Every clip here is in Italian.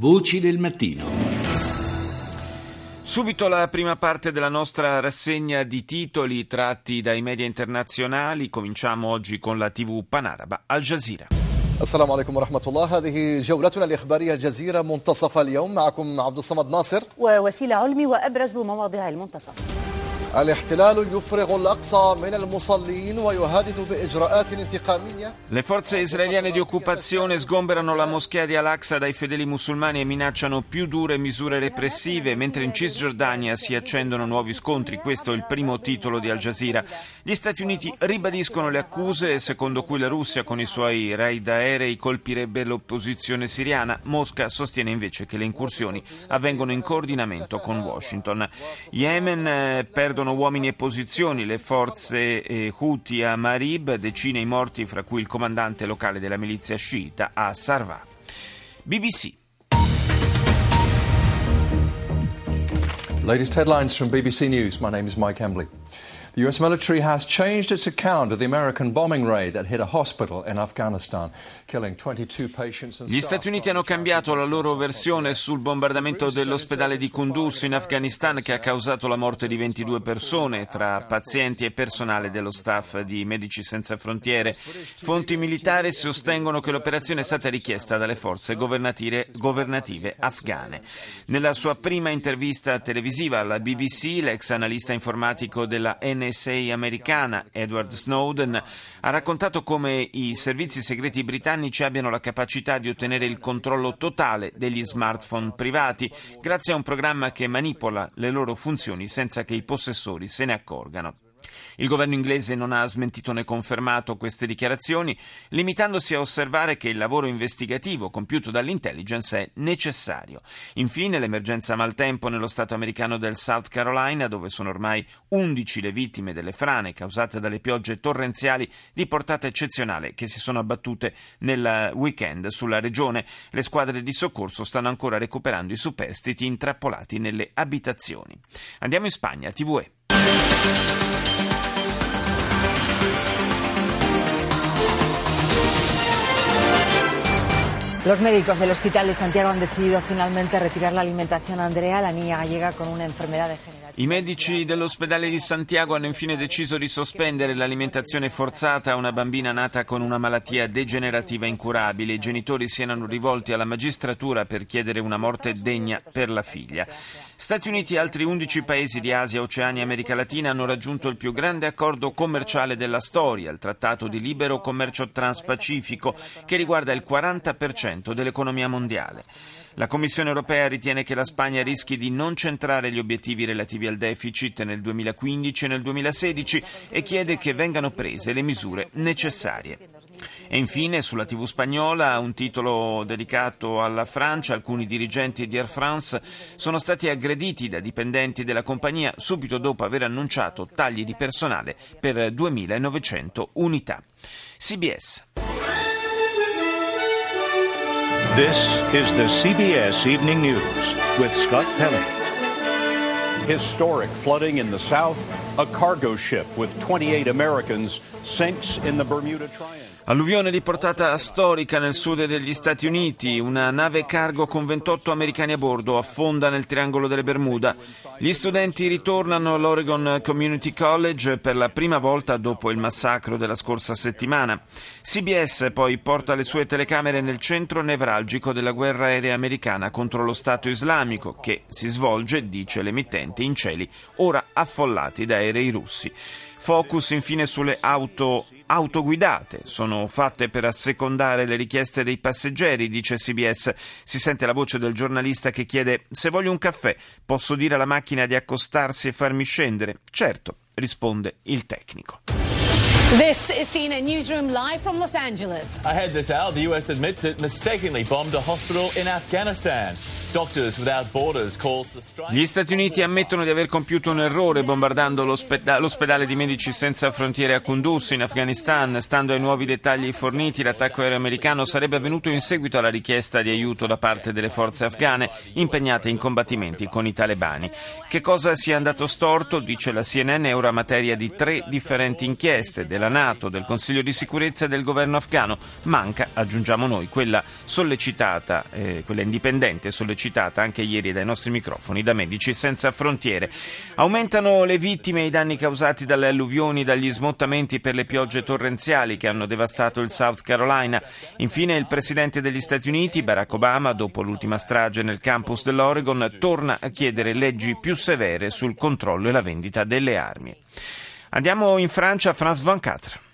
Voci del mattino. Subito la prima parte della nostra rassegna di titoli tratti dai media internazionali. Cominciamo oggi con la TV panaraba Al Jazeera. السلام عليكم ورحمة الله هذه جولتنا الإخبارية الجزيرة منتصف اليوم معكم عبد الصمد ناصر ووسيلة علمي وأبرز مواضيع المنتصف le forze israeliane di occupazione sgomberano la moschea di Al-Aqsa dai fedeli musulmani e minacciano più dure misure repressive, mentre in Cisgiordania si accendono nuovi scontri. Questo è il primo titolo di Al Jazeera. Gli Stati Uniti ribadiscono le accuse secondo cui la Russia con i suoi raid aerei colpirebbe l'opposizione siriana. Mosca sostiene invece che le incursioni avvengono in coordinamento con Washington. Yemen eh, perdono uomini e posizioni le forze eh, Houthi a Marib, decine i morti fra cui il comandante locale della milizia sciita a Sarva. BBC. Latest headlines from BBC News. My name is Mike Embley. The US military has changed its account of the American bombing raid that hit a hospital in Afghanistan, killing 22 patients and Gli. Stati Uniti hanno cambiato la loro versione sul bombardamento dell'ospedale di Kunduz in Afghanistan che ha causato la morte di 22 persone tra pazienti e personale dello staff di Medici Senza Frontiere. Fonti militari sostengono che l'operazione è stata richiesta dalle forze governative, governative afghane. Nella sua prima intervista televisiva alla BBC, l'ex analista informatico della NSA americana, Edward Snowden, ha raccontato come i servizi segreti britannici abbiano la capacità di ottenere il controllo totale degli smartphone privati grazie a un programma che manipola le loro funzioni senza che i possessori se ne accorgano. Il governo inglese non ha smentito né confermato queste dichiarazioni, limitandosi a osservare che il lavoro investigativo compiuto dall'intelligence è necessario. Infine, l'emergenza maltempo nello stato americano del South Carolina, dove sono ormai 11 le vittime delle frane causate dalle piogge torrenziali di portata eccezionale che si sono abbattute nel weekend sulla regione. Le squadre di soccorso stanno ancora recuperando i superstiti intrappolati nelle abitazioni. Andiamo in Spagna, TVE. Los médicos del Hospital de Santiago han decidido finalmente retirar la alimentación a Andrea, la niña gallega con una enfermedad degenerativa. I medici dell'ospedale di Santiago hanno infine deciso di sospendere l'alimentazione forzata a una bambina nata con una malattia degenerativa incurabile. I genitori si erano rivolti alla magistratura per chiedere una morte degna per la figlia. Stati Uniti e altri 11 paesi di Asia, Oceania e America Latina hanno raggiunto il più grande accordo commerciale della storia, il Trattato di Libero Commercio Transpacifico, che riguarda il 40% dell'economia mondiale. La Commissione europea ritiene che la Spagna rischi di non centrare gli obiettivi relativi al deficit nel 2015 e nel 2016 e chiede che vengano prese le misure necessarie. E infine sulla TV spagnola un titolo dedicato alla Francia, alcuni dirigenti di Air France sono stati aggrediti da dipendenti della compagnia subito dopo aver annunciato tagli di personale per 2900 unità. CBS. This is the CBS Evening News with Scott Pelley. Historic flooding in the South. A cargo ship with 28 Americans sinks in the Bermuda Triangle. Alluvione di portata storica nel sud degli Stati Uniti. Una nave cargo con 28 americani a bordo affonda nel triangolo delle Bermuda. Gli studenti ritornano all'Oregon Community College per la prima volta dopo il massacro della scorsa settimana. CBS poi porta le sue telecamere nel centro nevralgico della guerra aerea americana contro lo Stato islamico, che si svolge, dice l'emittente, in cieli ora affollati da aerei russi. Focus infine sulle auto autoguidate, sono fatte per assecondare le richieste dei passeggeri, dice CBS. Si sente la voce del giornalista che chiede se voglio un caffè, posso dire alla macchina di accostarsi e farmi scendere? Certo, risponde il tecnico. This is CNN Newsroom live from Los Angeles. Ahead this hour, the US admits it mistakenly bombed a hospital in Afghanistan. Gli Stati Uniti ammettono di aver compiuto un errore bombardando l'ospeda- l'ospedale di Medici Senza Frontiere a Kunduz in Afghanistan. Stando ai nuovi dettagli forniti, l'attacco aereo americano sarebbe avvenuto in seguito alla richiesta di aiuto da parte delle forze afghane impegnate in combattimenti con i talebani. Che cosa sia andato storto, dice la CNN, è ora materia di tre differenti inchieste della Nato, del Consiglio di sicurezza e del governo afghano. Manca, aggiungiamo noi, quella sollecitata, eh, quella indipendente sollecitata citata anche ieri dai nostri microfoni da Medici Senza Frontiere. Aumentano le vittime e i danni causati dalle alluvioni, dagli smottamenti per le piogge torrenziali che hanno devastato il South Carolina. Infine il presidente degli Stati Uniti, Barack Obama, dopo l'ultima strage nel campus dell'Oregon, torna a chiedere leggi più severe sul controllo e la vendita delle armi. Andiamo in Francia, France 24.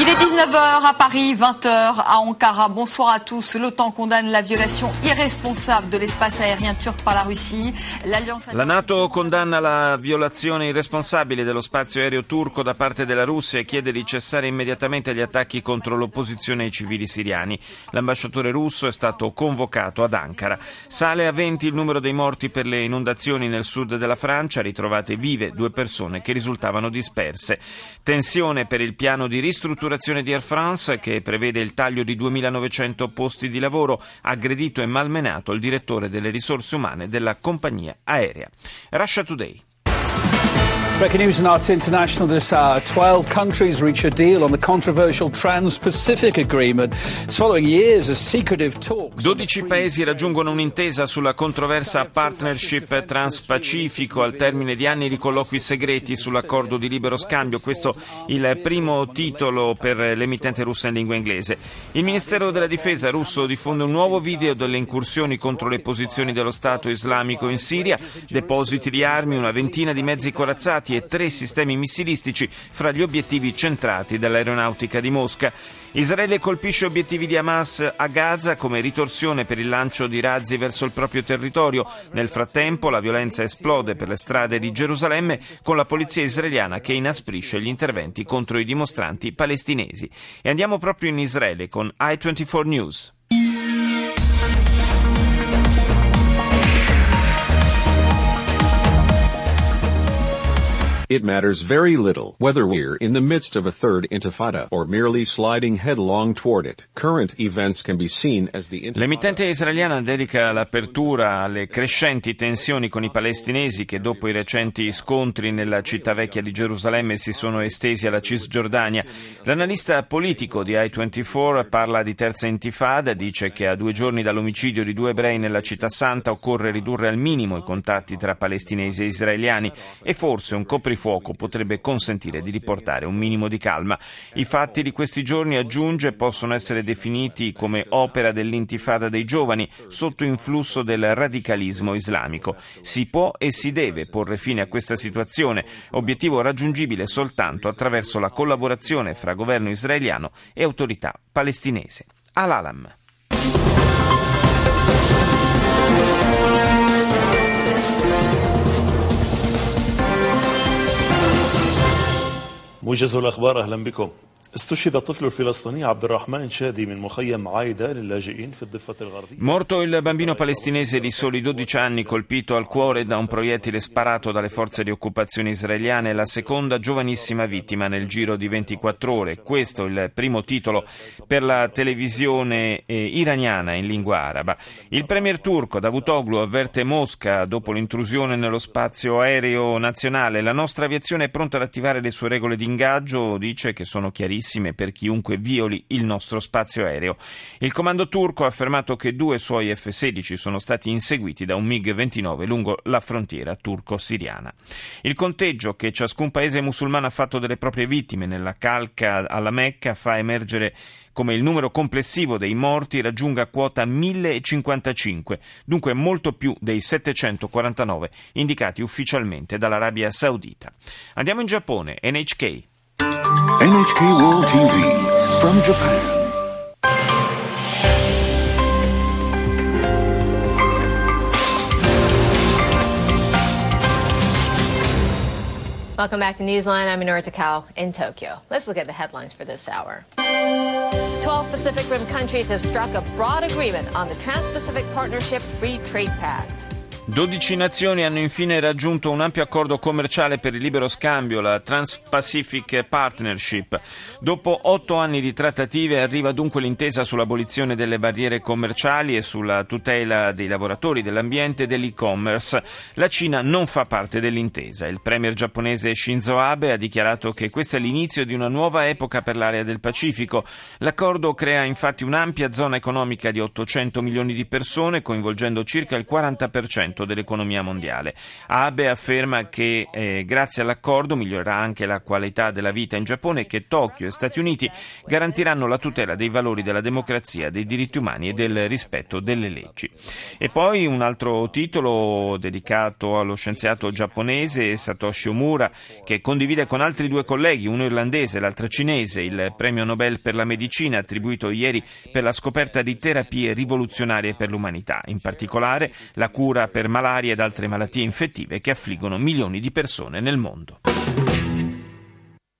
Il est 19h à Paris, 20h à Ankara. Bonsoir à tous. L'OTAN condamne la violation irresponsable de l'espace aérien turc par la Russie. La Nato condanna la violazione irresponsabile dello spazio aereo turco da parte della Russia e chiede di cessare immediatamente gli attacchi contro l'opposizione ai civili siriani. L'ambasciatore russo è stato convocato ad Ankara. Sale a 20 il numero dei morti per le inondazioni nel sud della Francia, ritrovate vive due persone che risultavano disperse. Tensione per il piano di ristrutturazione ristrutturazione di Air France che prevede il taglio di 2.900 posti di lavoro, aggredito e malmenato il direttore delle risorse umane della compagnia aerea. Russia Today. Breaking news in Arts International this hour. 12 countries reach a deal on the controversial Trans-Pacific Agreement. It's following years of secretive talks. 12 paesi raggiungono un'intesa sulla controversa partnership transpacifico al termine di anni di colloqui segreti sull'accordo di libero scambio. Questo il primo titolo per l'emittente russa in lingua inglese. Il Ministero della Difesa russo diffonde un nuovo video delle incursioni contro le posizioni dello Stato islamico in Siria, depositi di armi, una ventina di mezzi corazzati e tre sistemi missilistici fra gli obiettivi centrati dall'aeronautica di Mosca. Israele colpisce obiettivi di Hamas a Gaza come ritorsione per il lancio di razzi verso il proprio territorio. Nel frattempo la violenza esplode per le strade di Gerusalemme con la polizia israeliana che inasprisce gli interventi contro i dimostranti palestinesi. E andiamo proprio in Israele con i24 News. It matters very little whether we're in the midst of a third intifada or merely sliding headlong toward it. Current events can be seen as the intifada. L'emittente israeliana dedica l'apertura alle crescenti tensioni con i palestinesi che dopo i recenti scontri nella città vecchia di Gerusalemme si sono estesi alla Cisgiordania. L'analista politico di I-24 parla di terza intifada, dice che a due giorni dall'omicidio di due ebrei nella città santa occorre ridurre al minimo i contatti tra palestinesi e israeliani e forse un coprifuoco fuoco potrebbe consentire di riportare un minimo di calma. I fatti di questi giorni, aggiunge, possono essere definiti come opera dell'intifada dei giovani sotto influsso del radicalismo islamico. Si può e si deve porre fine a questa situazione, obiettivo raggiungibile soltanto attraverso la collaborazione fra governo israeliano e autorità palestinese. Al-Alam. موجز الأخبار أهلا بكم. استشهد الطفل الفلسطيني عبد الرحمن شادي من مخيم عايدة للاجئين في الضفة الغربية Morto il bambino palestinese di soli 12 anni colpito al cuore da un proiettile sparato dalle forze di occupazione israeliane, la seconda giovanissima vittima nel giro di 24 ore. Questo il primo titolo per la televisione eh, iraniana in lingua araba. Il premier turco Davutoglu avverte Mosca dopo l'intrusione nello spazio aereo nazionale. La nostra aviazione è pronta ad attivare le sue regole di ingaggio, dice che sono chiarissime per chiunque violi il nostro spazio aereo. Il comando turco ha affermato che due suoi F-16 sono stati inseguiti da un MiG-29 lungo la frontiera turco-siriana. Il conteggio che ciascun paese musulmano ha fatto delle proprie vittime nella calca alla Mecca fa emergere come il numero complessivo dei morti raggiunga quota 1055, dunque molto più dei 749 indicati ufficialmente dall'Arabia Saudita. Andiamo in Giappone, NHK. NHK World TV from Japan. Welcome back to Newsline. I'm Minoru Takao in Tokyo. Let's look at the headlines for this hour. 12 Pacific Rim countries have struck a broad agreement on the Trans-Pacific Partnership Free Trade Pact. 12 nazioni hanno infine raggiunto un ampio accordo commerciale per il libero scambio, la Trans-Pacific Partnership. Dopo otto anni di trattative arriva dunque l'intesa sull'abolizione delle barriere commerciali e sulla tutela dei lavoratori, dell'ambiente e dell'e-commerce. La Cina non fa parte dell'intesa. Il premier giapponese Shinzo Abe ha dichiarato che questo è l'inizio di una nuova epoca per l'area del Pacifico. L'accordo crea infatti un'ampia zona economica di 800 milioni di persone, coinvolgendo circa il 40% dell'economia mondiale. Abe afferma che eh, grazie all'accordo migliorerà anche la qualità della vita in Giappone e che Tokyo e Stati Uniti garantiranno la tutela dei valori della democrazia, dei diritti umani e del rispetto delle leggi. E poi un altro titolo dedicato allo scienziato giapponese Satoshi Omura che condivide con altri due colleghi, uno irlandese e l'altro cinese, il premio Nobel per la medicina attribuito ieri per la scoperta di terapie rivoluzionarie per l'umanità, in particolare la cura per malaria ed altre malattie infettive che affliggono milioni di persone nel mondo.